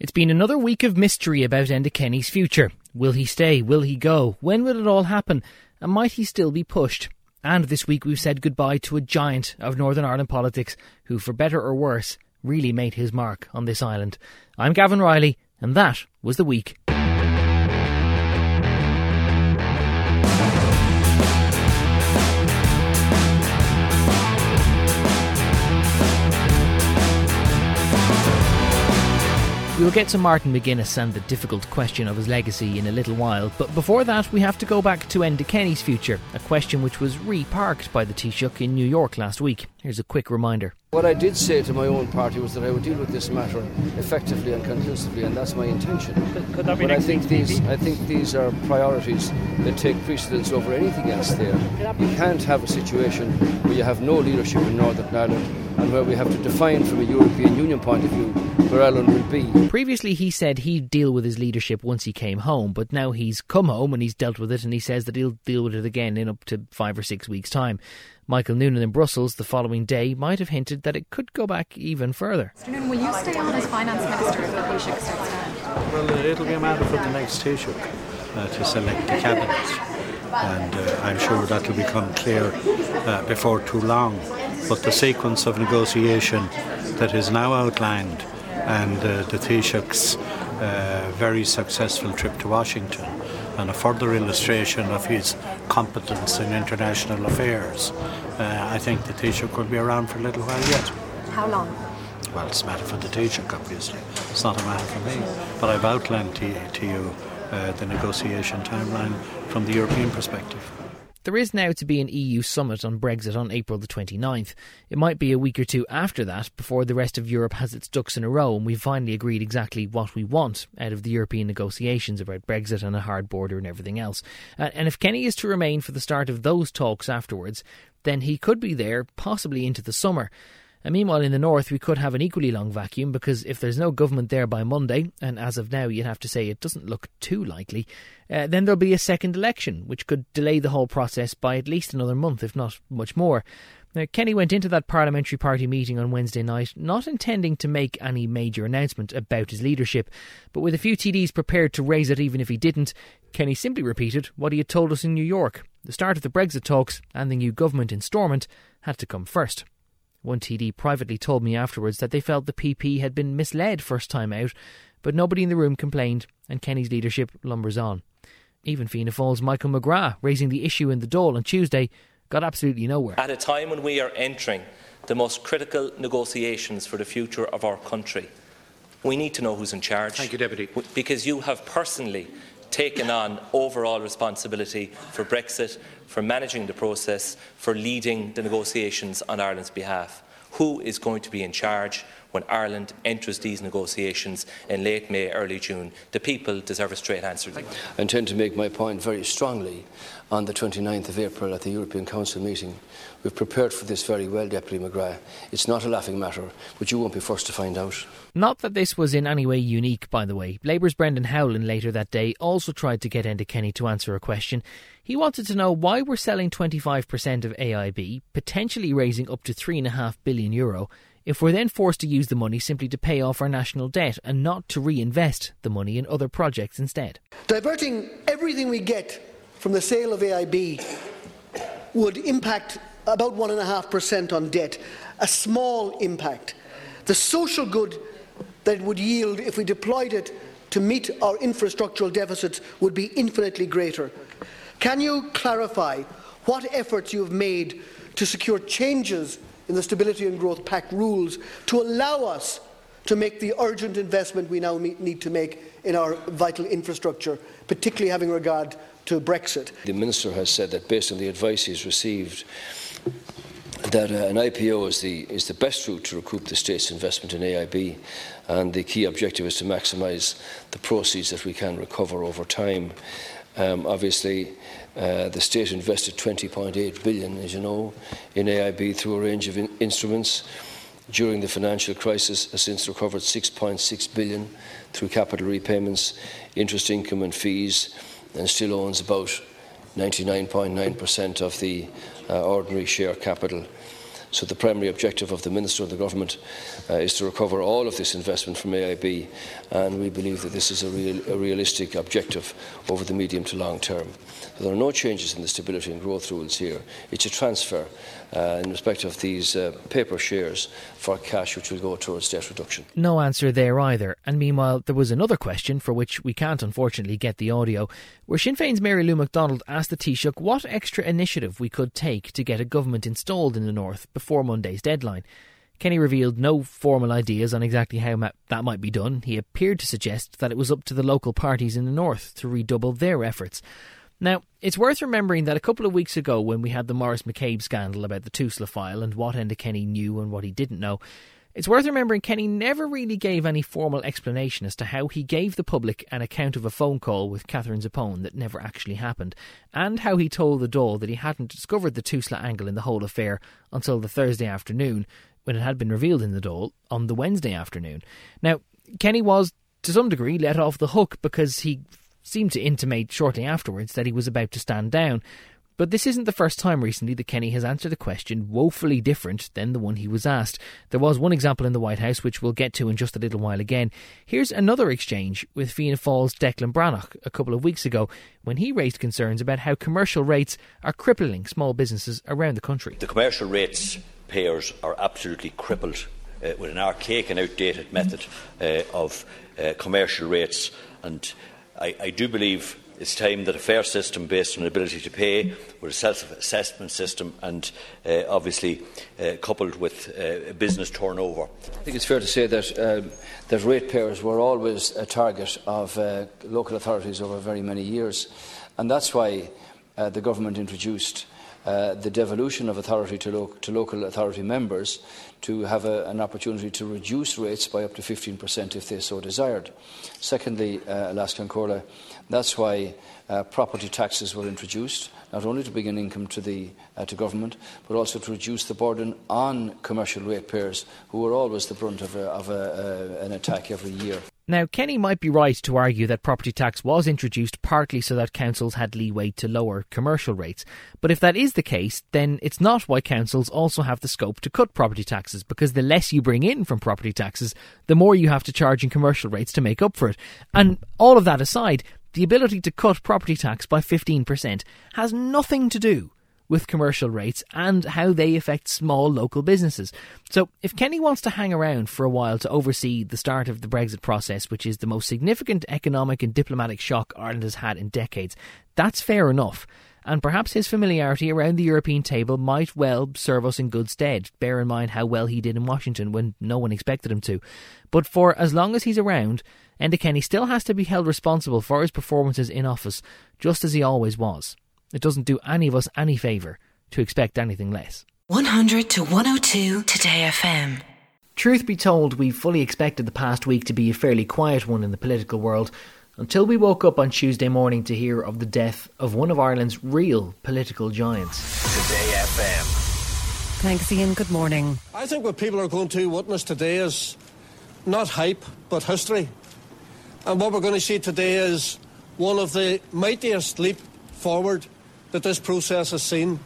It's been another week of mystery about Enda Kenny's future. Will he stay? Will he go? When will it all happen? And might he still be pushed? And this week we've said goodbye to a giant of Northern Ireland politics who, for better or worse, really made his mark on this island. I'm Gavan Reilly, and that was the week. We'll get to Martin McGuinness and the difficult question of his legacy in a little while, but before that, we have to go back to Enda Kenny's future, a question which was reparked by the Taoiseach in New York last week. Here's a quick reminder. What I did say to my own party was that I would deal with this matter effectively and conclusively, and that's my intention. Could, could that be but next I think these, I think these are priorities that take precedence over anything else. There, you can't have a situation where you have no leadership in Northern Ireland, and where we have to define from a European Union point of view where Ireland will be. Previously, he said he'd deal with his leadership once he came home, but now he's come home and he's dealt with it, and he says that he'll deal with it again in up to five or six weeks' time. Michael Noonan in Brussels the following day might have hinted that it could go back even further. afternoon. Will you stay on as finance minister if the Taoiseach steps down? Well, uh, it'll be a matter for the next Taoiseach uh, to select the cabinet, and uh, I'm sure that will become clear uh, before too long. But the sequence of negotiation that is now outlined and uh, the Taoiseach's uh, very successful trip to Washington and a further illustration of his competence in international affairs, uh, I think the Taoiseach will be around for a little while yet. How long? Well, it's a matter for the Taoiseach, obviously. It's not a matter for me. But I've outlined to, to you uh, the negotiation timeline from the European perspective. There is now to be an EU summit on Brexit on April the 29th. It might be a week or two after that before the rest of Europe has its ducks in a row and we've finally agreed exactly what we want out of the European negotiations about Brexit and a hard border and everything else. And if Kenny is to remain for the start of those talks afterwards, then he could be there possibly into the summer. And meanwhile, in the north, we could have an equally long vacuum because if there's no government there by Monday, and as of now, you'd have to say it doesn't look too likely, uh, then there'll be a second election, which could delay the whole process by at least another month, if not much more. Now, Kenny went into that parliamentary party meeting on Wednesday night not intending to make any major announcement about his leadership, but with a few TDs prepared to raise it even if he didn't, Kenny simply repeated what he had told us in New York. The start of the Brexit talks and the new government in Stormont had to come first. One TD privately told me afterwards that they felt the PP had been misled first time out, but nobody in the room complained, and Kenny's leadership lumbers on. Even Fianna Fáil's Michael McGrath, raising the issue in the Dáil on Tuesday, got absolutely nowhere. At a time when we are entering the most critical negotiations for the future of our country, we need to know who's in charge. Thank you, Deputy. Because you have personally taken on overall responsibility for Brexit, for managing the process, for leading the negotiations on Ireland's behalf. Who is going to be in charge when Ireland enters these negotiations in late May, early June? The people deserve a straight answer. I intend to make my point very strongly on the 29th of April at the European Council meeting. We've prepared for this very well, Deputy McGrath. It's not a laughing matter, but you won't be first to find out. Not that this was in any way unique, by the way. Labour's Brendan Howlin later that day also tried to get Enda Kenny to answer a question. He wanted to know why we're selling 25% of AIB, potentially raising up to 3.5 billion euro, if we're then forced to use the money simply to pay off our national debt and not to reinvest the money in other projects instead. Diverting everything we get from the sale of AIB would impact about 1.5% on debt, a small impact. The social good that it would yield if we deployed it to meet our infrastructural deficits would be infinitely greater. Can you clarify what efforts you have made to secure changes in the Stability and Growth Pact rules to allow us to make the urgent investment we now need to make in our vital infrastructure, particularly having regard to Brexit? The Minister has said that based on the advice he's received, that uh, an IPO is the, is the best route to recoup the state's investment in AIB, and the key objective is to maximise the proceeds that we can recover over time. Um, obviously, uh, the state invested 20.8 billion, as you know, in AIB through a range of in- instruments. During the financial crisis, has since recovered 6.6 billion through capital repayments, interest income and fees, and still owns about 99.9% of the uh, ordinary share capital. So the primary objective of the Minister and the Government uh, is to recover all of this investment from AIB and we believe that this is a, real, a realistic objective over the medium to long term. So there are no changes in the stability and growth rules here. It's a transfer uh, in respect of these uh, paper shares for cash which will go towards debt reduction. No answer there either. And meanwhile, there was another question for which we can't unfortunately get the audio, where Sinn Féin's Mary Lou McDonald asked the Taoiseach what extra initiative we could take to get a government installed in the North before Monday's deadline. Kenny revealed no formal ideas on exactly how that might be done. He appeared to suggest that it was up to the local parties in the North to redouble their efforts. Now, it's worth remembering that a couple of weeks ago, when we had the Maurice McCabe scandal about the Tusla file and what Enda Kenny knew and what he didn't know, it's worth remembering Kenny never really gave any formal explanation as to how he gave the public an account of a phone call with Catherine Zappone that never actually happened, and how he told the Dáil that he hadn't discovered the Tusla angle in the whole affair until the Thursday afternoon, when it had been revealed in the Dáil on the Wednesday afternoon. Now, Kenny was, to some degree, let off the hook because he seemed to intimate shortly afterwards that he was about to stand down. But this isn't the first time recently that Kenny has answered a question woefully different than the one he was asked. There was one example in the White House, which we'll get to in just a little while again. Here's another exchange with Fianna Fáil's Declan Breathnach a couple of weeks ago when he raised concerns about how commercial rates are crippling small businesses around the country. The commercial rates payers are absolutely crippled uh, with an archaic and outdated method uh, of uh, commercial rates and I, I do believe it's time that a fair system based on ability to pay, with a self-assessment system and uh, obviously uh, coupled with uh, business turnover. I think it's fair to say that, um, that ratepayers were always a target of uh, local authorities over very many years. And that's why uh, the government introduced uh, the devolution of authority to, lo to, local authority members to have a, an opportunity to reduce rates by up to 15% if they so desired. Secondly, uh, a Leas-Cheann Comhairle, that's why uh, property taxes were introduced, not only to bring in income to, the, uh, to government, but also to reduce the burden on commercial ratepayers, who were always the brunt of, a, of a, an attack every year. Now, Kenny might be right to argue that property tax was introduced partly so that councils had leeway to lower commercial rates. But if that is the case, then it's not why councils also have the scope to cut property taxes, because the less you bring in from property taxes, the more you have to charge in commercial rates to make up for it. And all of that aside, the ability to cut property tax by 15% has nothing to do with commercial rates and how they affect small local businesses. So, if Kenny wants to hang around for a while to oversee the start of the Brexit process, which is the most significant economic and diplomatic shock Ireland has had in decades, that's fair enough. And perhaps his familiarity around the European table might well serve us in good stead. Bear in mind how well he did in Washington when no one expected him to. But for as long as he's around, Enda Kenny still has to be held responsible for his performances in office, just as he always was. It doesn't do any of us any favour to expect anything less. 100 to 102 Today FM. Truth be told, we fully expected the past week to be a fairly quiet one in the political world until we woke up on Tuesday morning to hear of the death of one of Ireland's real political giants. Today FM. Thanks, Ian. Good morning. I think what people are going to witness today is not hype, but history. And what we're going to see today is one of the mightiest leap forward that this process has seen.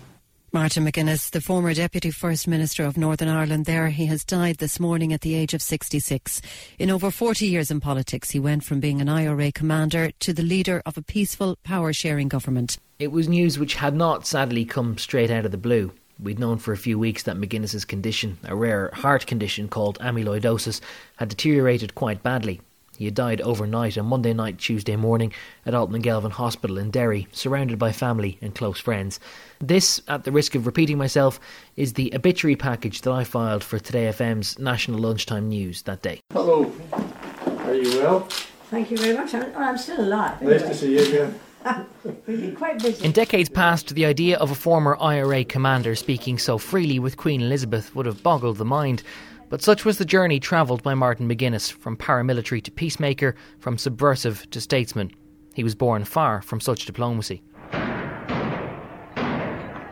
Martin McGuinness, the former Deputy First Minister of Northern Ireland, there he has died this morning at the age of 66. In over 40 years in politics, he went from being an IRA commander to the leader of a peaceful power sharing government. It was news which had not sadly come straight out of the blue. We'd known for a few weeks that McGuinness's condition, a rare heart condition called amyloidosis, had deteriorated quite badly. He had died overnight on Monday night, Tuesday morning at Altnagelvin Hospital in Derry, surrounded by family and close friends. This, at the risk of repeating myself, is the obituary package that I filed for Today FM's National Lunchtime News that day. Hello. Are you well? Thank you very much. I'm, still alive. Anyway. Nice to see you again. We've been quite busy. In decades past, the idea of a former IRA commander speaking so freely with Queen Elizabeth would have boggled the mind. But such was the journey travelled by Martin McGuinness, from paramilitary to peacemaker, from subversive to statesman. He was born far from such diplomacy.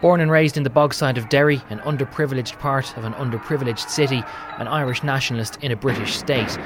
Born and raised in the bogside of Derry, an underprivileged part of an underprivileged city, an Irish nationalist in a British state.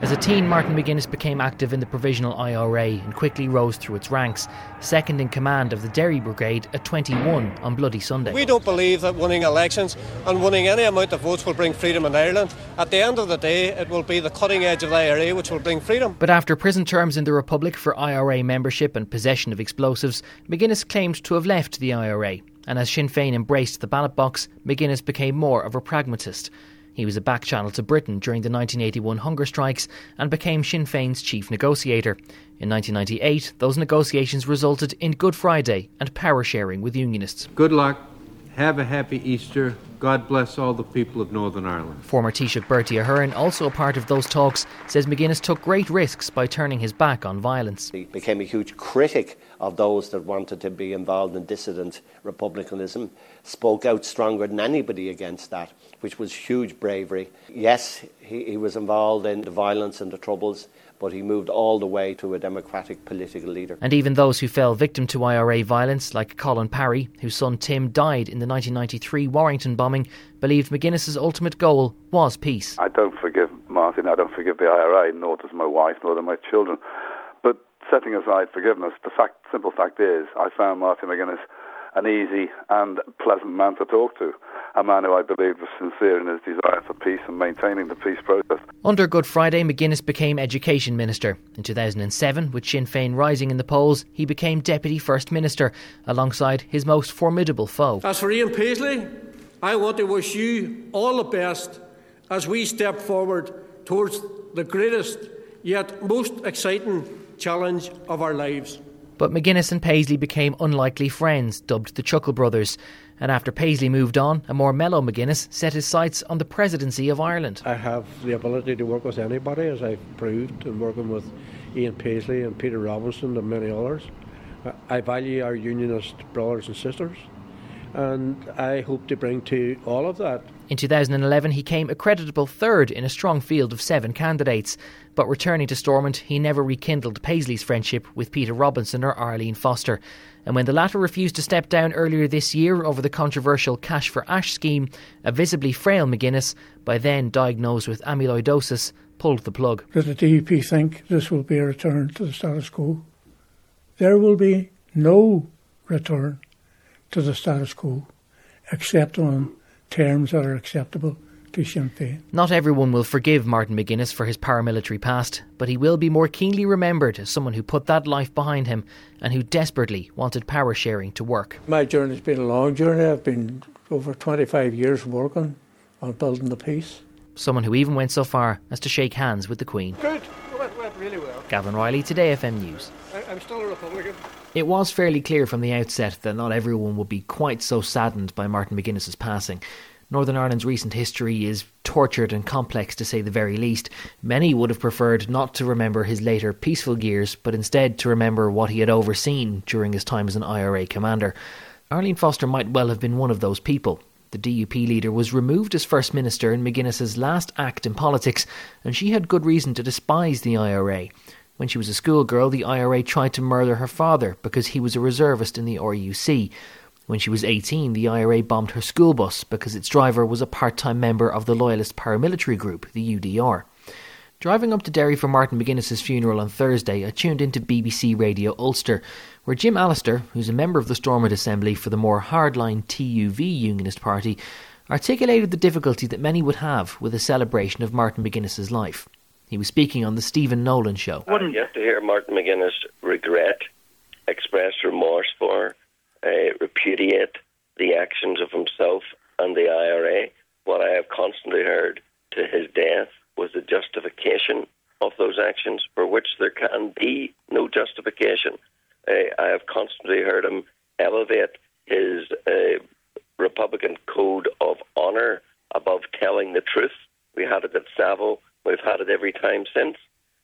As a teen, Martin McGuinness became active in the Provisional IRA and quickly rose through its ranks, second in command of the Derry Brigade at 21 on Bloody Sunday. We don't believe that winning elections and winning any amount of votes will bring freedom in Ireland. At the end of the day, it will be the cutting edge of the IRA which will bring freedom. But after prison terms in the Republic for IRA membership and possession of explosives, McGuinness claimed to have left the IRA. And as Sinn Féin embraced the ballot box, McGuinness became more of a pragmatist. He was a back channel to Britain during the 1981 hunger strikes and became Sinn Féin's chief negotiator. In 1998, those negotiations resulted in Good Friday and power sharing with unionists. Good luck. Have a happy Easter. God bless all the people of Northern Ireland. Former Taoiseach Bertie Ahern, also a part of those talks, says McGuinness took great risks by turning his back on violence. He became a huge critic of those that wanted to be involved in dissident republicanism, spoke out stronger than anybody against that, which was huge bravery. Yes, he, he was involved in the violence and the troubles, but he moved all the way to a democratic political leader. And even those who fell victim to IRA violence, like Colin Parry, whose son Tim died in the 1993 Warrington bombing, believed McGuinness's ultimate goal was peace. I don't forgive Martin, I don't forgive the IRA, nor does my wife, nor do my children. But setting aside forgiveness, the fact, simple fact is, I found Martin McGuinness an easy and pleasant man to talk to, a man who I believe was sincere in his desire for peace and maintaining the peace process. Under Good Friday, McGuinness became Education Minister. In 2007, with Sinn Féin rising in the polls, he became Deputy First Minister, alongside his most formidable foe. As for Ian Paisley, I want to wish you all the best as we step forward towards the greatest yet most exciting challenge of our lives. But McGuinness and Paisley became unlikely friends, dubbed the Chuckle Brothers. And after Paisley moved on, a more mellow McGuinness set his sights on the presidency of Ireland. I have the ability to work with anybody, as I've proved in working with Ian Paisley and Peter Robinson and many others. I value our unionist brothers and sisters, and I hope to bring to all of that in 2011, he came a creditable third in a strong field of seven candidates. But returning to Stormont, he never rekindled Paisley's friendship with Peter Robinson or Arlene Foster. And when the latter refused to step down earlier this year over the controversial Cash for Ash scheme, a visibly frail McGuinness, by then diagnosed with amyloidosis, pulled the plug. Does the DUP think this will be a return to the status quo? There will be no return to the status quo, except on terms that are acceptable to Sinn Féin. Not everyone will forgive Martin McGuinness for his paramilitary past, but he will be more keenly remembered as someone who put that life behind him and who desperately wanted power sharing to work. My journey's been a long journey. I've been over 25 years working on building the peace. Someone who even went so far as to shake hands with the Queen. Good. Went, went really well. Gavan Reilly, Today FM News. I, I'm still a Republican. It was fairly clear from the outset that not everyone would be quite so saddened by Martin McGuinness's passing. Northern Ireland's recent history is tortured and complex to say the very least. Many would have preferred not to remember his later peaceful years, but instead to remember what he had overseen during his time as an IRA commander. Arlene Foster might well have been one of those people. The DUP leader was removed as First Minister in McGuinness's last act in politics, and she had good reason to despise the IRA. When she was a schoolgirl, the IRA tried to murder her father because he was a reservist in the RUC. When she was 18, the IRA bombed her school bus because its driver was a part time member of the Loyalist paramilitary group, the UDR. Driving up to Derry for Martin McGuinness's funeral on Thursday, I tuned into BBC Radio Ulster, where Jim Allister, who's a member of the Stormont Assembly for the more hardline TUV Unionist Party, articulated the difficulty that many would have with a celebration of Martin McGuinness's life. He was speaking on the Stephen Nolan show. Wouldn't you have to hear Martin McGuinness regret, express remorse for, uh, repudiate the actions of himself and the IRA? What I have constantly heard to his death was the justification of those actions for which there can be no justification. Uh, I have constantly heard him elevate his uh, Republican code of honour above telling the truth. We had it at Saville We've had it every time since.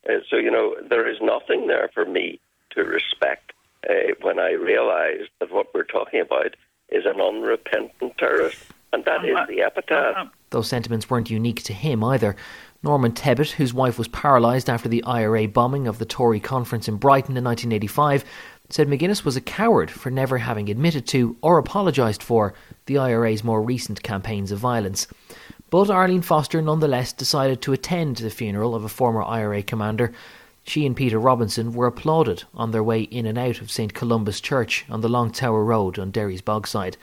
Uh, so, you know, there is nothing there for me to respect uh, when I realise that what we're talking about is an unrepentant terrorist. And that is the epitaph. Those sentiments weren't unique to him either. Norman Tebbit, whose wife was paralysed after the IRA bombing of the Tory conference in Brighton in 1985, said McGuinness was a coward for never having admitted to or apologised for the IRA's more recent campaigns of violence. But Arlene Foster nonetheless decided to attend the funeral of a former IRA commander. She and Peter Robinson were applauded on their way in and out of St Columba's Church on the Long Tower Road on Derry's Bogside.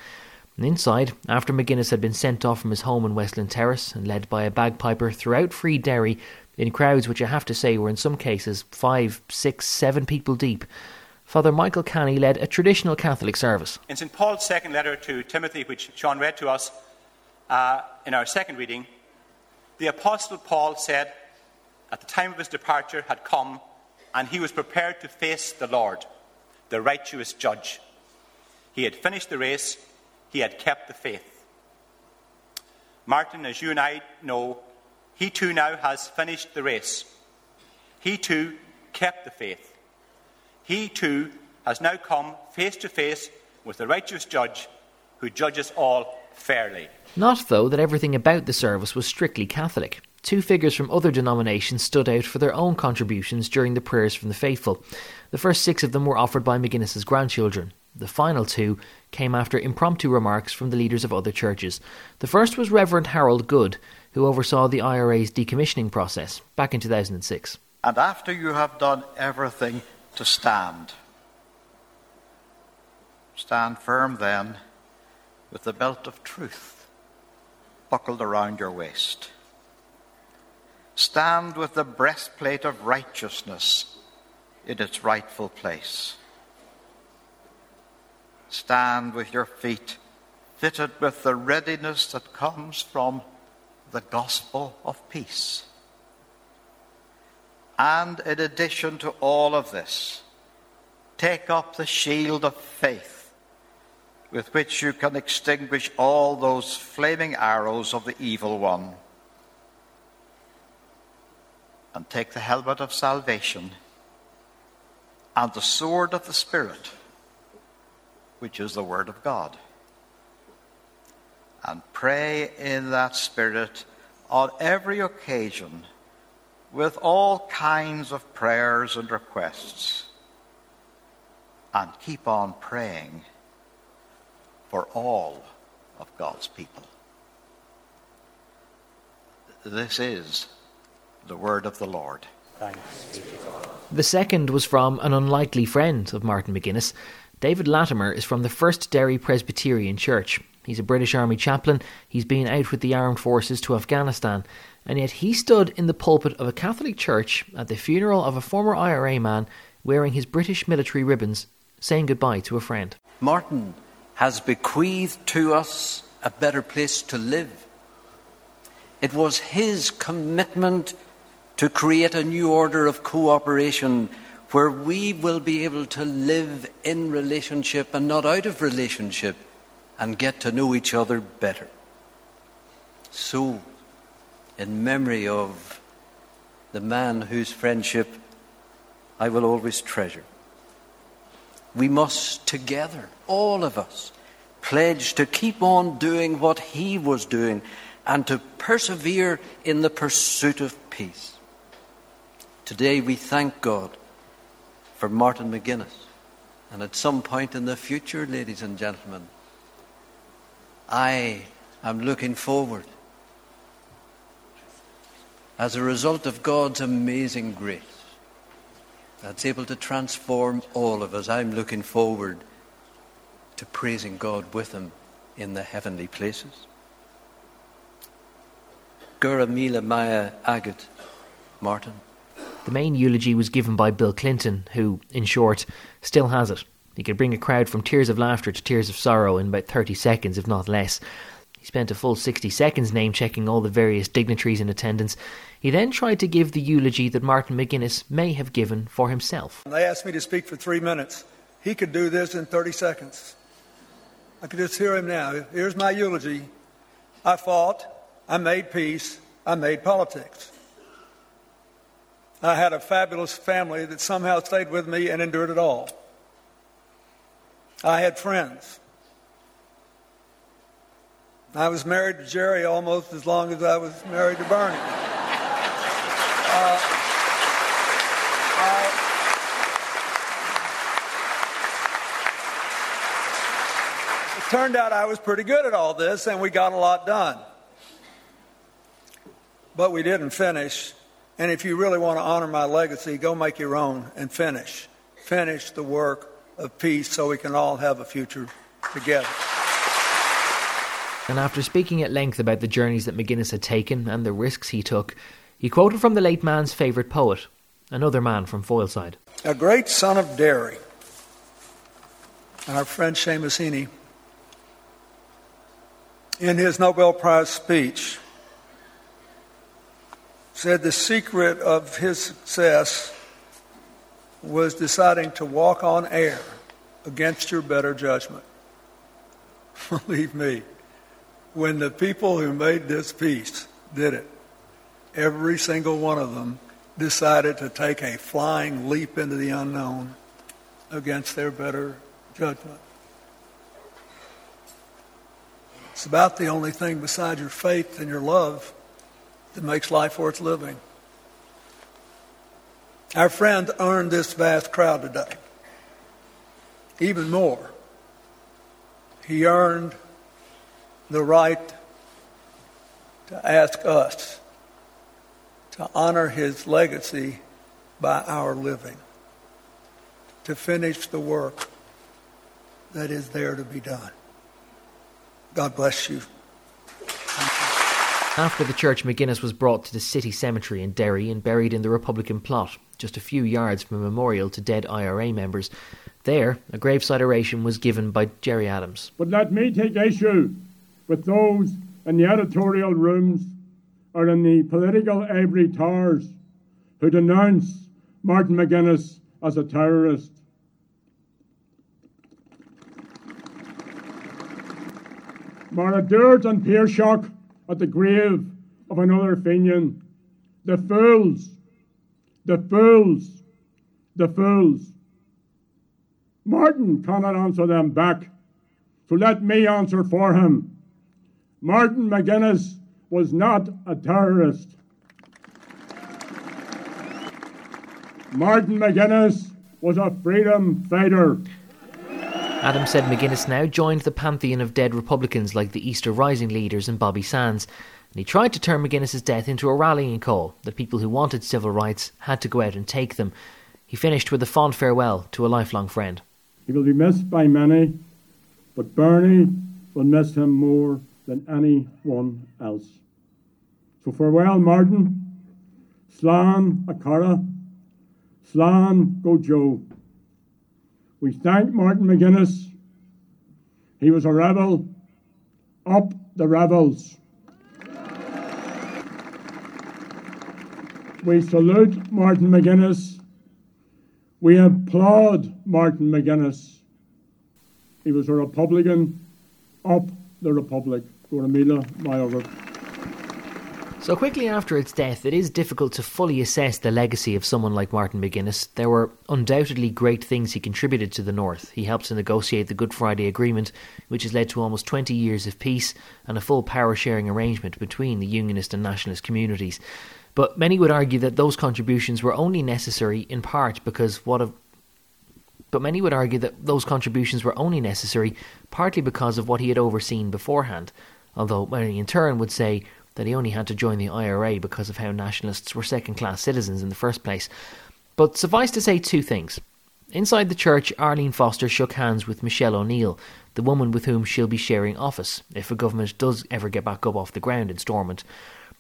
Inside, after McGuinness had been sent off from his home in Westland Terrace and led by a bagpiper throughout Free Derry in crowds which I have to say were in some cases five, six, seven people deep, Father Michael Canny led a traditional Catholic service. In St Paul's second letter to Timothy, which Sean read to us uh, in our second reading, the Apostle Paul said, at the time of his departure, had come, and he was prepared to face the Lord, the righteous judge. He had finished the race he had kept the faith. Martin, as you and I know, he too now has finished the race. He too kept the faith. He too has now come face to face with the righteous judge who judges all fairly. Not, though, that everything about the service was strictly Catholic. Two figures from other denominations stood out for their own contributions during the prayers from the faithful. The first six of them were offered by McGuinness's grandchildren. The final two came after impromptu remarks from the leaders of other churches. The first was Reverend Harold Good, who oversaw the IRA's decommissioning process back in 2006. And after you have done everything to stand, stand firm then with the belt of truth buckled around your waist. Stand with the breastplate of righteousness in its rightful place. Stand with your feet fitted with the readiness that comes from the gospel of peace. And in addition to all of this, take up the shield of faith with which you can extinguish all those flaming arrows of the evil one. And take the helmet of salvation and the sword of the Spirit which is the Word of God. And pray in that Spirit on every occasion with all kinds of prayers and requests. And keep on praying for all of God's people. This is the word of the Lord. The second was from an unlikely friend of Martin McGuinness, David Latimer is from the First Derry Presbyterian Church. He's a British Army chaplain. He's been out with the armed forces to Afghanistan, and yet he stood in the pulpit of a Catholic church at the funeral of a former IRA man wearing his British military ribbons, saying goodbye to a friend. Martin has bequeathed to us a better place to live. It was his commitment to create a new order of cooperation where we will be able to live in relationship and not out of relationship and get to know each other better. So, in memory of the man whose friendship I will always treasure, we must together, all of us, pledge to keep on doing what he was doing and to persevere in the pursuit of peace. Today we thank God for Martin McGuinness. And at some point in the future, ladies and gentlemen, I am looking forward, as a result of God's amazing grace that's able to transform all of us, I'm looking forward to praising God with Him in the heavenly places. Gura Mila Maya Agat, Martin. The main eulogy was given by Bill Clinton, who, in short, still has it. He could bring a crowd from tears of laughter to tears of sorrow in about 30 seconds, if not less. He spent a full 60 seconds name checking all the various dignitaries in attendance. He then tried to give the eulogy that Martin McGuinness may have given for himself. They asked me to speak for three minutes. He could do this in 30 seconds. I could just hear him now. Here's my eulogy. I fought, I made peace, I made politics. I had a fabulous family that somehow stayed with me and endured it all. I had friends. I was married to Gerry almost as long as I was married to Bernie. Uh, it turned out I was pretty good at all this, and we got a lot done. but we didn't finish. And if you really want to honor my legacy, go make your own and finish. Finish the work of peace so we can all have a future together. And after speaking at length about the journeys that McGuinness had taken and the risks he took, he quoted from the late man's favourite poet, another man from Foyleside. A great son of Derry, our friend Seamus Heaney, in his Nobel Prize speech, said the secret of his success was deciding to walk on air against your better judgment. Believe me, when the people who made this peace did it, every single one of them decided to take a flying leap into the unknown against their better judgment. It's about the only thing beside your faith and your love that makes life worth living. Our friend earned this vast crowd today. Even more, he earned the right to ask us to honor his legacy by our living, to finish the work that is there to be done. God bless you. After the church, McGuinness was brought to the city cemetery in Derry and buried in the Republican plot, just a few yards from a memorial to dead IRA members. There, a graveside oration was given by Gerry Adams. But let me take issue with those in the editorial rooms or in the political ivory towers who denounce Martin McGuinness as a terrorist. Mar a dúirt an Piarsach at the grave of another Fenian. The fools, the fools, the fools. Martin cannot answer them back, so let me answer for him. Martin McGuinness was not a terrorist. Martin McGuinness was a freedom fighter. Adams said McGuinness now joined the pantheon of dead Republicans like the Easter Rising leaders and Bobby Sands, and he tried to turn McGuinness's death into a rallying call that people who wanted civil rights had to go out and take them. He finished with a fond farewell to a lifelong friend. He will be missed by many, but Bernie will miss him more than anyone else. So farewell, Martin. Slán a cara. Slán go deo. We thank Martin McGuinness. He was a rebel. Up the rebels. We salute Martin McGuinness. We applaud Martin McGuinness. He was a Republican. Up the Republic. Goramila Mayoga. So quickly after its death, it is difficult to fully assess the legacy of someone like Martin McGuinness. There were undoubtedly great things he contributed to the North. He helped to negotiate the Good Friday Agreement, which has led to almost 20 years of peace and a full power sharing arrangement between the Unionist and Nationalist communities. But many would argue that those contributions were only necessary in part because what of but many would argue that those contributions were only necessary partly because of what he had overseen beforehand, although many in turn would say that he only had to join the IRA because of how nationalists were second class citizens in the first place. But suffice to say two things. Inside the church, Arlene Foster shook hands with Michelle O'Neill, the woman with whom she'll be sharing office if a government does ever get back up off the ground in Stormont.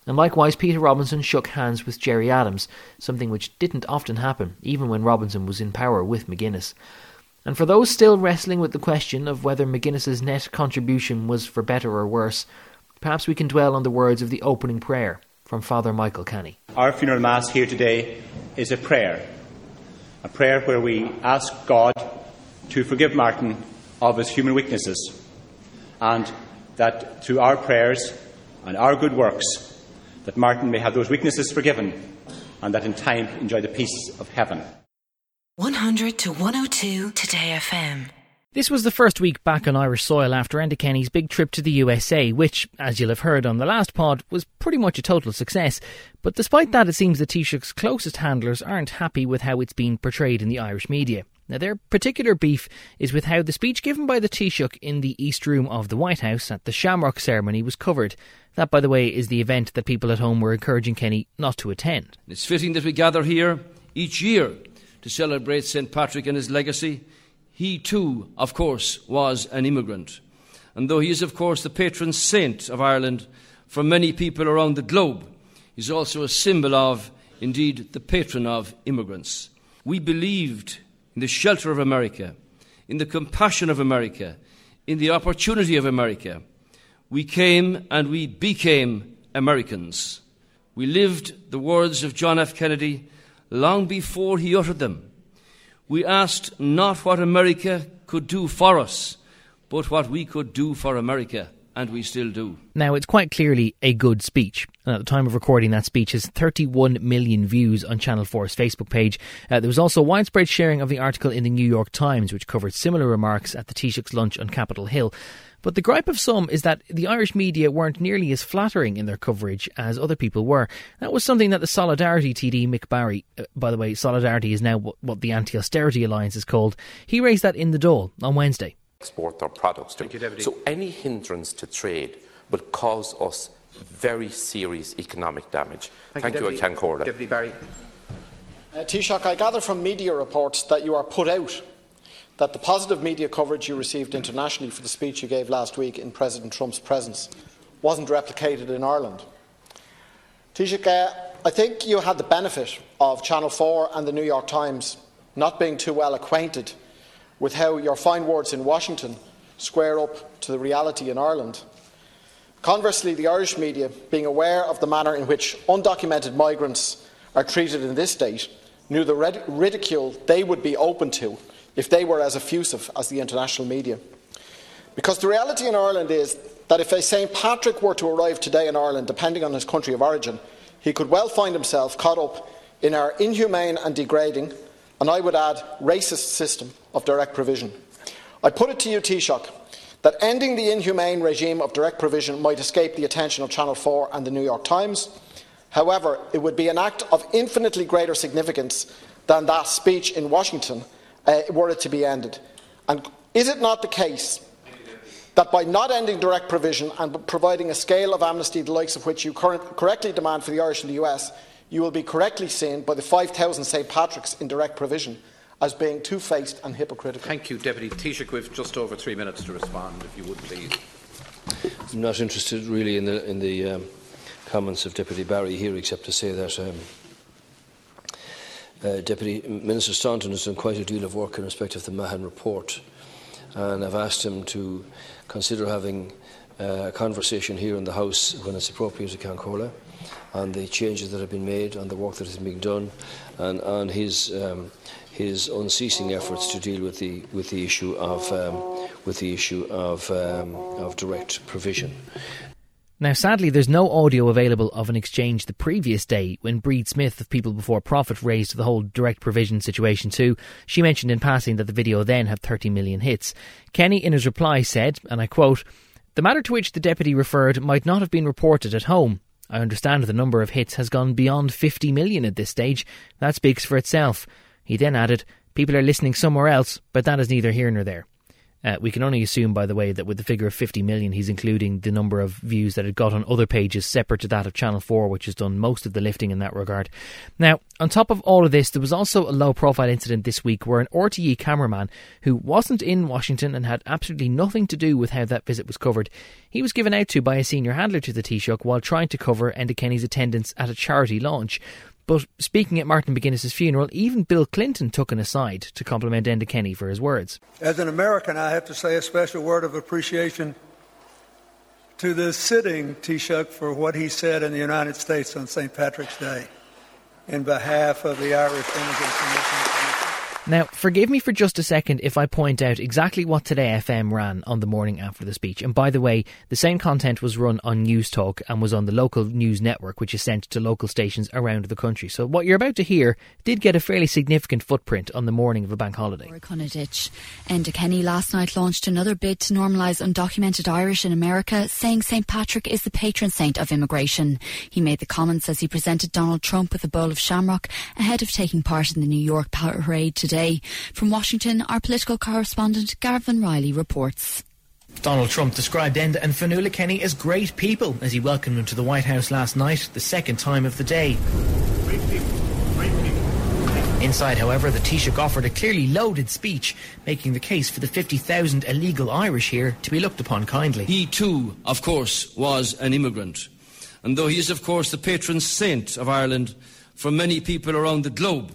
And likewise, Peter Robinson shook hands with Gerry Adams, something which didn't often happen, even when Robinson was in power with McGuinness. And for those still wrestling with the question of whether McGuinness's net contribution was for better or worse, perhaps we can dwell on the words of the opening prayer from Father Michael Canny. Our funeral mass here today is a prayer, a prayer where we ask God to forgive Martin of his human weaknesses, and that through our prayers and our good works, that Martin may have those weaknesses forgiven, and that in time enjoy the peace of heaven. 100 to 102 Today FM. This was the first week back on Irish soil after Enda Kenny's big trip to the USA, which, as you'll have heard on the last pod, was pretty much a total success. But despite that, it seems the Taoiseach's closest handlers aren't happy with how it's been portrayed in the Irish media. Now, their particular beef is with how the speech given by the Taoiseach in the East Room of the White House at the Shamrock ceremony was covered. That, by the way, is the event that people at home were encouraging Kenny not to attend. It's fitting that we gather here each year to celebrate St. Patrick and his legacy. He, too, of course, was an immigrant. And though he is, of course, the patron saint of Ireland for many people around the globe, he's also a symbol of, indeed, the patron of immigrants. We believed in the shelter of America, in the compassion of America, in the opportunity of America. We came and we became Americans. We lived the words of John F. Kennedy long before he uttered them. We asked not what America could do for us, but what we could do for America and we still do. Now, it's quite clearly a good speech. And at the time of recording, that speech has 31 million views on Channel 4's Facebook page. Uh, there was also widespread sharing of the article in the New York Times, which covered similar remarks at the Taoiseach's lunch on Capitol Hill. But the gripe of some is that the Irish media weren't nearly as flattering in their coverage as other people were. That was something that the Solidarity TD, Mick Barry, uh, by the way, Solidarity is now what, what the Anti Austerity Alliance is called, he raised that in the Dáil on Wednesday export our products to. You, so any hindrance to trade will cause us very serious economic damage. Thank, Thank you, you, Ceann Comhairle. Deputy Barry. Uh, Taoiseach, I gather from media reports that you are put out that the positive media coverage you received internationally for the speech you gave last week in President Trump's presence wasn't replicated in Ireland. Taoiseach, uh, I think you had the benefit of Channel 4 and the New York Times not being too well acquainted with how your fine words in Washington square up to the reality in Ireland. Conversely, the Irish media, being aware of the manner in which undocumented migrants are treated in this state, knew the ridicule they would be open to if they were as effusive as the international media. Because the reality in Ireland is that if a St Patrick were to arrive today in Ireland, depending on his country of origin, he could well find himself caught up in our inhumane and degrading, and I would add racist system of direct provision. I put it to you, Taoiseach, that ending the inhumane regime of direct provision might escape the attention of Channel 4 and the New York Times. However, it would be an act of infinitely greater significance than that speech in Washington uh, were it to be ended. And is it not the case that by not ending direct provision and providing a scale of amnesty the likes of which you correctly demand for the Irish and the US, you will be correctly seen by the 5,000 St Patricks in direct provision as being two-faced and hypocritical. Thank you, Deputy Taoiseach. We've just over three minutes to respond, if you would please. I'm not interested really in the, in the um, comments of Deputy Barry here, except to say that um, uh, Deputy Minister Stanton has done quite a deal of work in respect of the Mahon report, and I've asked him to consider having uh, a conversation here in the House when it's appropriate to Ceann Comhairle on the changes that have been made, on the work that has been done, and on his um, his unceasing efforts to deal with the with the issue of um, with the issue of um, of direct provision. Now, sadly, there's no audio available of an exchange the previous day when Bríd Smith of People Before Profit raised the whole direct provision situation too. She mentioned in passing that the video then had 30 million hits. Kenny, in his reply, said, and I quote, The matter to which the deputy referred might not have been reported at home. I understand the number of hits has gone beyond 50 million at this stage. That speaks for itself. He then added, People are listening somewhere else, but that is neither here nor there. Uh, we can only assume, by the way, that with the figure of 50 million, he's including the number of views that it got on other pages separate to that of Channel 4, which has done most of the lifting in that regard. Now, on top of all of this, there was also a low profile incident this week where an RTE cameraman who wasn't in Washington and had absolutely nothing to do with how that visit was covered, he was given out to by a senior handler to the Taoiseach while trying to cover Enda Kenny's attendance at a charity launch. But speaking at Martin McGuinness's funeral, even Bill Clinton took an aside to compliment Enda Kenny for his words. As an American, I have to say a special word of appreciation to the sitting Taoiseach for what he said in the United States on St. Patrick's Day in behalf of the Irish Immigrants. Now, forgive me for just a second if I point out exactly what Today FM ran on the morning after the speech. And by the way, the same content was run on Newstalk and was on the local news network, which is sent to local stations around the country. So what you're about to hear did get a fairly significant footprint on the morning of a bank holiday. Enda Kenny last night launched another bid to normalise undocumented Irish in America, saying St. Patrick is the patron saint of immigration. He made the comments as he presented Donald Trump with a bowl of shamrock ahead of taking part in the New York parade today today. From Washington, our political correspondent Gavan Reilly reports. Donald Trump described Enda and Fionnuala Kenny as great people as he welcomed them to the White House last night, the second time of the day. Great people. Great people. Inside, however, the Taoiseach offered a clearly loaded speech, making the case for the 50,000 illegal Irish here to be looked upon kindly. He too, of course, was an immigrant. And though he is, of course, the patron saint of Ireland for many people around the globe,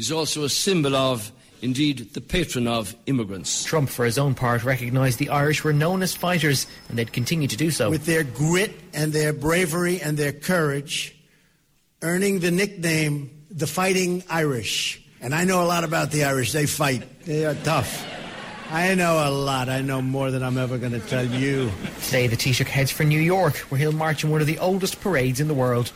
he's also a symbol of indeed the patron of immigrants. Trump, for his own part, recognised the Irish were known as fighters and they'd continue to do so. With their grit and their bravery and their courage, earning the nickname the Fighting Irish. And I know a lot about the Irish. They fight, they are tough. I know a lot. I know more than I'm ever going to tell you. Today, the Taoiseach heads for New York, where he'll march in one of the oldest parades in the world.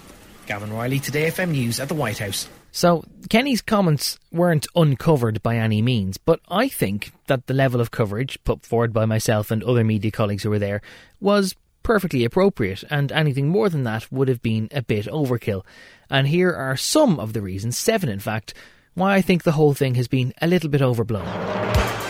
Gavan Reilly, Today FM News at the White House. So, Kenny's comments weren't uncovered by any means, but I think that the level of coverage put forward by myself and other media colleagues who were there was perfectly appropriate, and anything more than that would have been a bit overkill. And here are some of the reasons, seven in fact, why I think the whole thing has been a little bit overblown.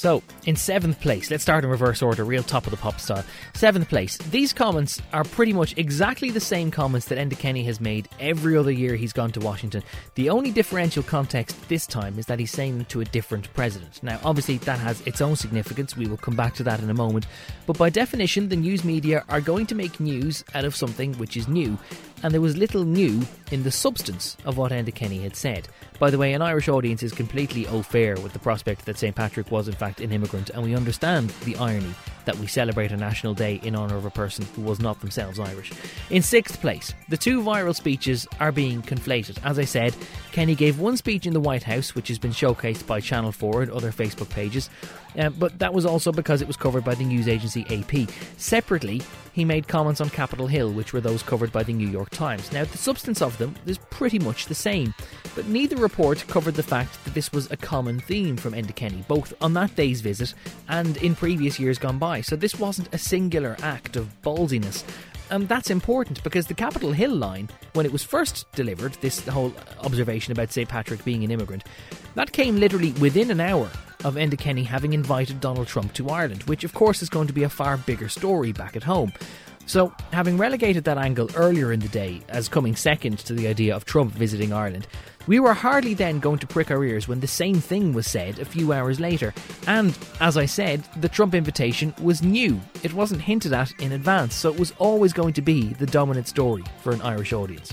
So, in seventh place, let's start in reverse order, real top of the pop style. Seventh place, these comments are pretty much exactly the same comments that Enda Kenny has made every other year he's gone to Washington. The only differential context this time is that he's saying them to a different president. Now, obviously, that has its own significance. We will come back to that in a moment. But by definition, the news media are going to make news out of something which is new and there was little new in the substance of what Enda Kenny had said. By the way, an Irish audience is completely au fair with the prospect that St. Patrick was in fact an immigrant, and we understand the irony that we celebrate a national day in honour of a person who was not themselves Irish. In sixth place, the two viral speeches are being conflated. As I said, Kenny gave one speech in the White House, which has been showcased by Channel 4 and other Facebook pages, uh, but that was also because it was covered by the news agency AP. Separately, he made comments on Capitol Hill, which were those covered by the New York Times. Now, the substance of them is pretty much the same, but neither report covered the fact that this was a common theme from Enda Kenny, both on that day's visit and in previous years gone by. So this wasn't a singular act of ballsiness. And that's important because the Capitol Hill line, when it was first delivered, this whole observation about St. Patrick being an immigrant, that came literally within an hour of Enda Kenny having invited Donald Trump to Ireland, which of course is going to be a far bigger story back at home. So, having relegated that angle earlier in the day as coming second to the idea of Trump visiting Ireland, we were hardly then going to prick our ears when the same thing was said a few hours later. And, as I said, the Trump invitation was new. It wasn't hinted at in advance, so it was always going to be the dominant story for an Irish audience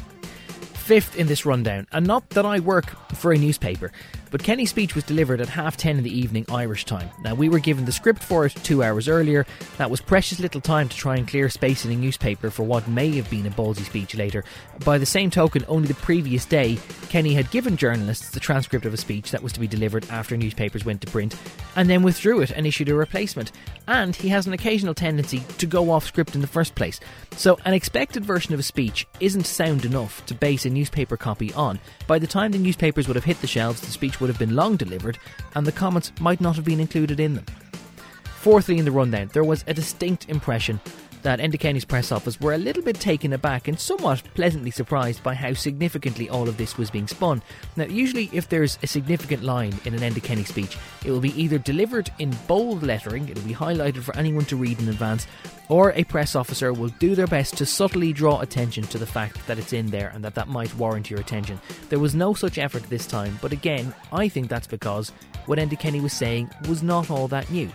fifth in this rundown, and not that I work for a newspaper, but Kenny's speech was delivered at half ten in the evening Irish time. Now, we were given the script for it two hours earlier. That was precious little time to try and clear space in a newspaper for what may have been a ballsy speech later. By the same token, only the previous day, Kenny had given journalists the transcript of a speech that was to be delivered after newspapers went to print, and then withdrew it and issued a replacement. And he has an occasional tendency to go off script in the first place. So, an expected version of a speech isn't sound enough to base a newspaper copy on. By the time the newspapers would have hit the shelves, the speech would have been long delivered, and the comments might not have been included in them. Fourthly, in the rundown, there was a distinct impression that Enda Kenny's press office were a little bit taken aback and somewhat pleasantly surprised by how significantly all of this was being spun. Now, usually, if there's a significant line in an Enda Kenny speech, it will be either delivered in bold lettering, it'll be highlighted for anyone to read in advance, or a press officer will do their best to subtly draw attention to the fact that it's in there and that that might warrant your attention. There was no such effort this time, but again, I think that's because what Enda Kenny was saying was not all that new.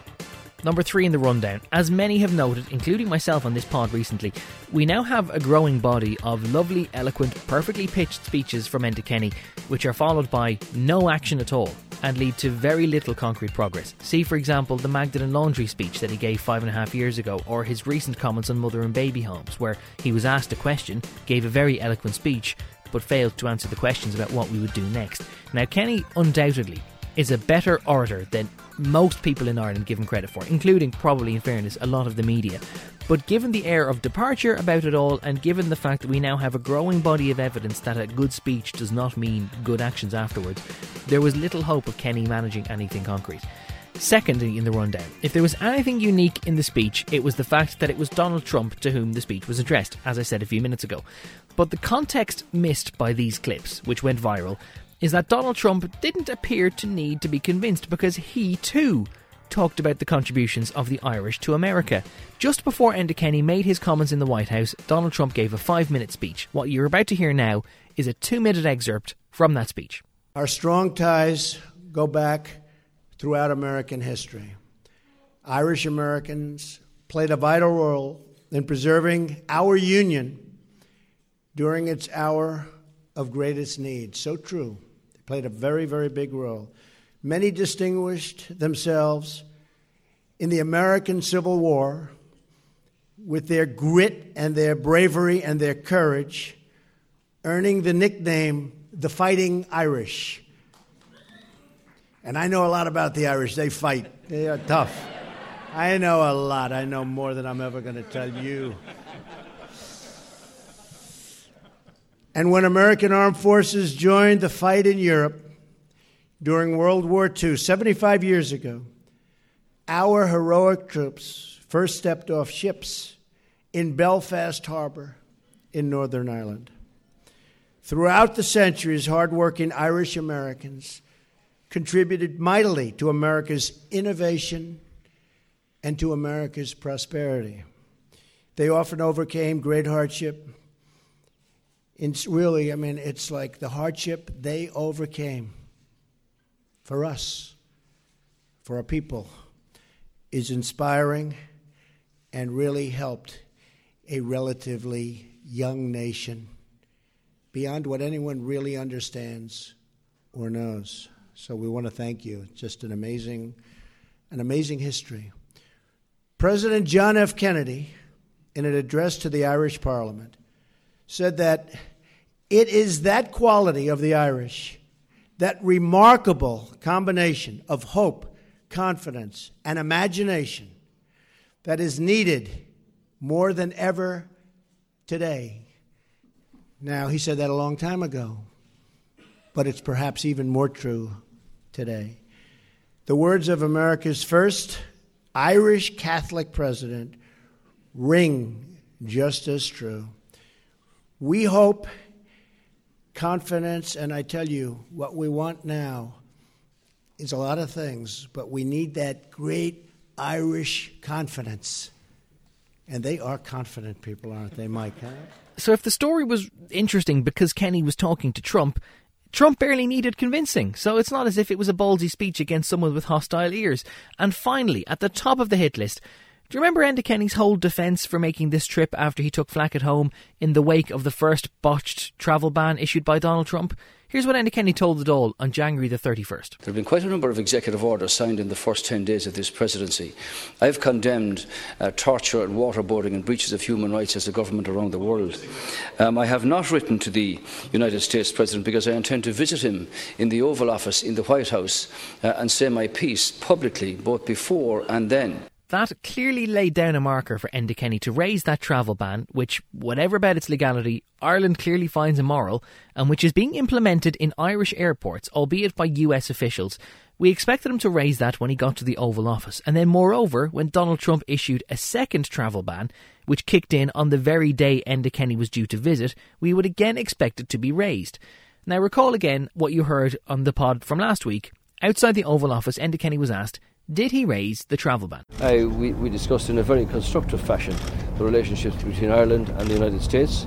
Number three in the rundown. As many have noted, including myself on this pod recently, we now have a growing body of lovely, eloquent, perfectly pitched speeches from Enda Kenny, which are followed by no action at all and lead to very little concrete progress. See, for example, the Magdalen Laundry speech that he gave five and a half years ago, or his recent comments on mother and baby homes, where he was asked a question, gave a very eloquent speech, but failed to answer the questions about what we would do next. Now, Kenny undoubtedly is a better orator than most people in Ireland give him credit for, including, probably in fairness, a lot of the media. But given the air of departure about it all, and given the fact that we now have a growing body of evidence that a good speech does not mean good actions afterwards, there was little hope of Kenny managing anything concrete. Secondly, in the rundown, if there was anything unique in the speech, it was the fact that it was Donald Trump to whom the speech was addressed, as I said a few minutes ago. But the context missed by these clips, which went viral, is that Donald Trump didn't appear to need to be convinced because he too talked about the contributions of the Irish to America. Just before Enda Kenny made his comments in the White House, Donald Trump gave a five minute speech. What you're about to hear now is a two minute excerpt from that speech. Our strong ties go back throughout American history. Irish Americans played a vital role in preserving our union during its hour of greatest need. So true. Played a very, very big role. Many distinguished themselves in the American Civil War with their grit and their bravery and their courage, earning the nickname the Fighting Irish. And I know a lot about the Irish. They fight, they are tough. I know a lot. I know more than I'm ever going to tell you. And when American armed forces joined the fight in Europe during World War II, 75 years ago, our heroic troops first stepped off ships in Belfast Harbor in Northern Ireland. Throughout the centuries, hardworking Irish Americans contributed mightily to America's innovation and to America's prosperity. They often overcame great hardship. It's really, I mean, it's like the hardship they overcame for us, for our people, is inspiring and really helped a relatively young nation beyond what anyone really understands or knows. So we want to thank you. It's just an amazing, an amazing history. President John F. Kennedy, in an address to the Irish Parliament, said that it is that quality of the Irish, that remarkable combination of hope, confidence, and imagination that is needed more than ever today. Now, he said that a long time ago, but it's perhaps even more true today. The words of America's first Irish Catholic president ring just as true. We hope, confidence, and I tell you, what we want now is a lot of things, but we need that great Irish confidence. And they are confident people, aren't they, Mike? Huh? So if the story was interesting because Kenny was talking to Trump, Trump barely needed convincing, so it's not as if it was a ballsy speech against someone with hostile ears. And finally, at the top of the hit list, do you remember Enda Kenny's whole defence for making this trip after he took flack at home in the wake of the first botched travel ban issued by Donald Trump? Here's what Enda Kenny told the Dáil on January the 31st. There have been quite a number of executive orders signed in the first 10 days of this presidency. I've condemned uh, torture and waterboarding and breaches of human rights as a government around the world. Um, I have not written to the United States President because I intend to visit him in the Oval Office in the White House uh, and say my piece publicly, both before and then. That clearly laid down a marker for Enda Kenny to raise that travel ban, which, whatever about its legality, Ireland clearly finds immoral, and which is being implemented in Irish airports, albeit by US officials. We expected him to raise that when he got to the Oval Office, and then, moreover, when Donald Trump issued a second travel ban, which kicked in on the very day Enda Kenny was due to visit, we would again expect it to be raised. Now, recall again what you heard on the pod from last week. Outside the Oval Office, Enda Kenny was asked, did he raise the travel ban? Uh, we, we discussed in a very constructive fashion the relationships between Ireland and the United States.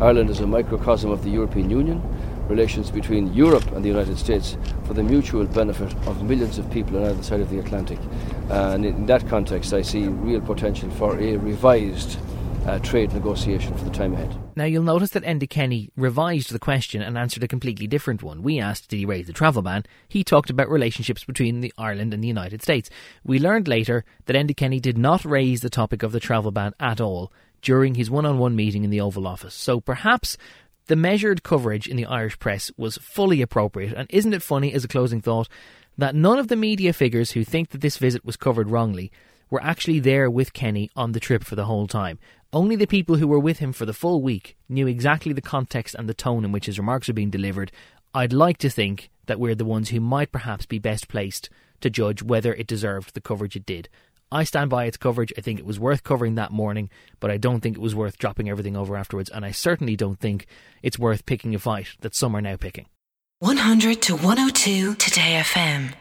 Ireland is a microcosm of the European Union, relations between Europe and the United States for the mutual benefit of millions of people on either side of the Atlantic. And in that context, I see real potential for a revised uh, trade negotiation for the time ahead. Now, you'll notice that Enda Kenny revised the question and answered a completely different one. We asked, did he raise the travel ban? He talked about relationships between the Ireland and the United States. We learned later that Enda Kenny did not raise the topic of the travel ban at all during his one on one meeting in the Oval Office. So perhaps the measured coverage in the Irish press was fully appropriate. And isn't it funny, as a closing thought, that none of the media figures who think that this visit was covered wrongly were actually there with Kenny on the trip for the whole time. Only the people who were with him for the full week knew exactly the context and the tone in which his remarks were being delivered. I'd like to think that we're the ones who might perhaps be best placed to judge whether it deserved the coverage it did. I stand by its coverage. I think it was worth covering that morning, but I don't think it was worth dropping everything over afterwards. And I certainly don't think it's worth picking a fight that some are now picking. 100 to 102 Today FM.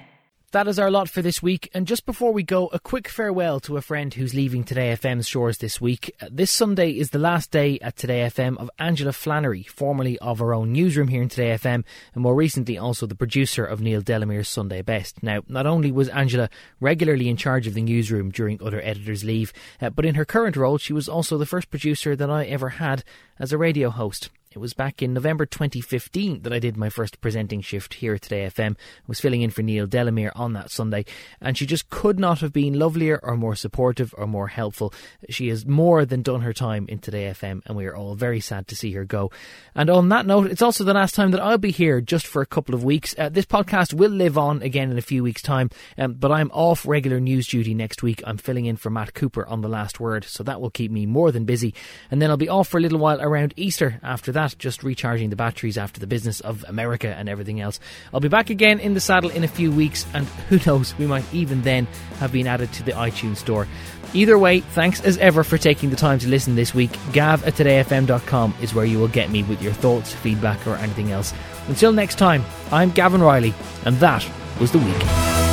That is our lot for this week. And just before we go, a quick farewell to a friend who's leaving Today FM's shores this week. Uh, this Sunday is the last day at Today FM of Angela Flannery, formerly of our own newsroom here in Today FM, and more recently also the producer of Neil Delamere's Sunday Best. Now, not only was Angela regularly in charge of the newsroom during other editors' leave, uh, but in her current role, she was also the first producer that I ever had as a radio host. It was back in November 2015 that I did my first presenting shift here at Today FM. I was filling in for Neil Delamere on that Sunday, and she just could not have been lovelier or more supportive or more helpful. She has more than done her time in Today FM, and we are all very sad to see her go. And on that note, it's also the last time that I'll be here just for a couple of weeks. Uh, this podcast will live on again in a few weeks' time, um, but I'm off regular news duty next week. I'm filling in for Matt Cooper on The Last Word, so that will keep me more than busy. And then I'll be off for a little while around Easter after that that, just recharging the batteries after the business of America and everything else. I'll be back again in the saddle in a few weeks, and who knows, we might even then have been added to the iTunes store. Either way, thanks as ever for taking the time to listen this week. Gav at todayfm.com is where you will get me with your thoughts, feedback, or anything else. Until next time, I'm Gavan Reilly, and that was the week.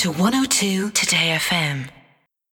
To 102 Today FM.